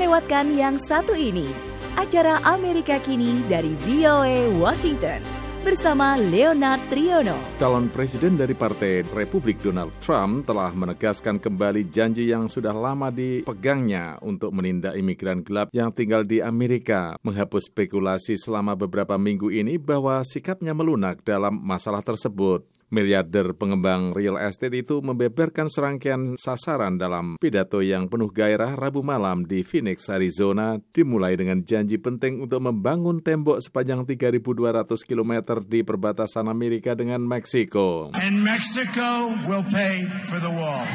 lewatkan yang satu ini. Acara Amerika Kini dari VOA Washington bersama Leonard Triono. Calon presiden dari Partai Republik Donald Trump telah menegaskan kembali janji yang sudah lama dipegangnya untuk menindak imigran gelap yang tinggal di Amerika, menghapus spekulasi selama beberapa minggu ini bahwa sikapnya melunak dalam masalah tersebut miliarder pengembang real estate itu membeberkan serangkaian sasaran dalam pidato yang penuh gairah Rabu malam di Phoenix, Arizona, dimulai dengan janji penting untuk membangun tembok sepanjang 3.200 km di perbatasan Amerika dengan Meksiko.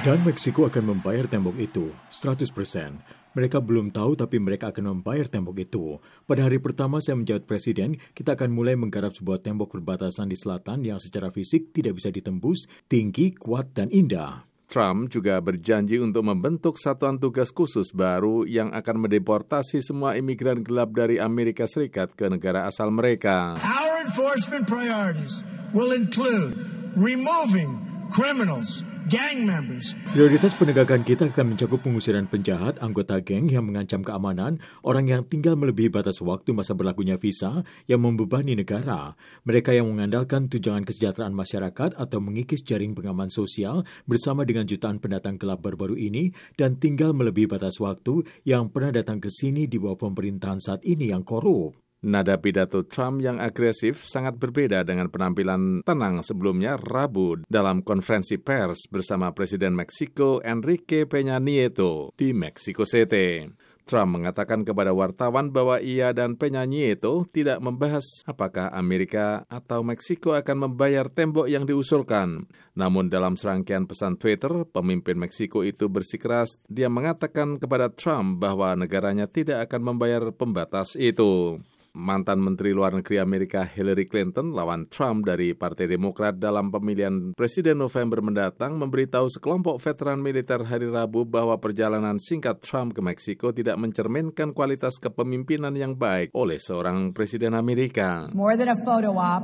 Dan Meksiko akan membayar tembok itu 100 persen. Mereka belum tahu tapi mereka akan membayar tembok itu. Pada hari pertama saya menjawab presiden, kita akan mulai menggarap sebuah tembok perbatasan di selatan yang secara fisik tidak bisa ditembus, tinggi, kuat, dan indah. Trump juga berjanji untuk membentuk satuan tugas khusus baru yang akan mendeportasi semua imigran gelap dari Amerika Serikat ke negara asal mereka. Our enforcement priorities will include removing criminals gang members. Prioritas penegakan kita akan mencakup pengusiran penjahat, anggota geng yang mengancam keamanan, orang yang tinggal melebihi batas waktu masa berlakunya visa yang membebani negara, mereka yang mengandalkan tunjangan kesejahteraan masyarakat atau mengikis jaring pengaman sosial bersama dengan jutaan pendatang gelap baru-baru ini dan tinggal melebihi batas waktu yang pernah datang ke sini di bawah pemerintahan saat ini yang korup. Nada pidato Trump yang agresif sangat berbeda dengan penampilan tenang sebelumnya Rabu dalam konferensi pers bersama Presiden Meksiko Enrique Peña Nieto di Mexico City. Trump mengatakan kepada wartawan bahwa ia dan Peña Nieto tidak membahas apakah Amerika atau Meksiko akan membayar tembok yang diusulkan. Namun dalam serangkaian pesan Twitter, pemimpin Meksiko itu bersikeras dia mengatakan kepada Trump bahwa negaranya tidak akan membayar pembatas itu mantan Menteri Luar Negeri Amerika Hillary Clinton lawan Trump dari Partai Demokrat dalam pemilihan Presiden November mendatang memberitahu sekelompok veteran militer hari Rabu bahwa perjalanan singkat Trump ke Meksiko tidak mencerminkan kualitas kepemimpinan yang baik oleh seorang Presiden Amerika.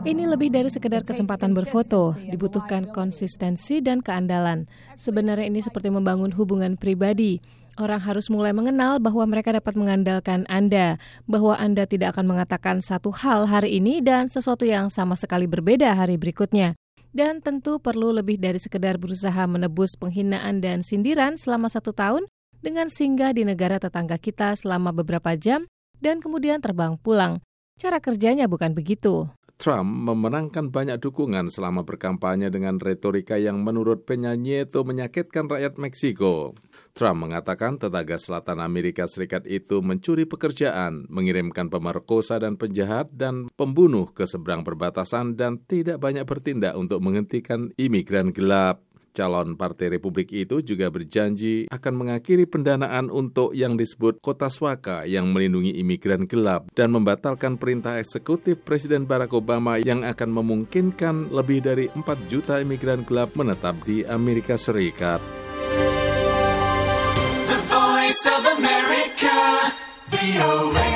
Ini lebih dari sekedar kesempatan berfoto, dibutuhkan konsistensi dan keandalan. Sebenarnya ini seperti membangun hubungan pribadi orang harus mulai mengenal bahwa mereka dapat mengandalkan Anda, bahwa Anda tidak akan mengatakan satu hal hari ini dan sesuatu yang sama sekali berbeda hari berikutnya. Dan tentu perlu lebih dari sekedar berusaha menebus penghinaan dan sindiran selama satu tahun dengan singgah di negara tetangga kita selama beberapa jam dan kemudian terbang pulang. Cara kerjanya bukan begitu. Trump memenangkan banyak dukungan selama berkampanye dengan retorika yang menurut penyanyi itu menyakitkan rakyat Meksiko. Trump mengatakan tetangga selatan Amerika Serikat itu mencuri pekerjaan, mengirimkan pemerkosa dan penjahat dan pembunuh ke seberang perbatasan dan tidak banyak bertindak untuk menghentikan imigran gelap. Calon Partai Republik itu juga berjanji akan mengakhiri pendanaan untuk yang disebut Kota Swaka yang melindungi imigran gelap dan membatalkan perintah eksekutif Presiden Barack Obama yang akan memungkinkan lebih dari 4 juta imigran gelap menetap di Amerika Serikat. The Voice of America, VOA.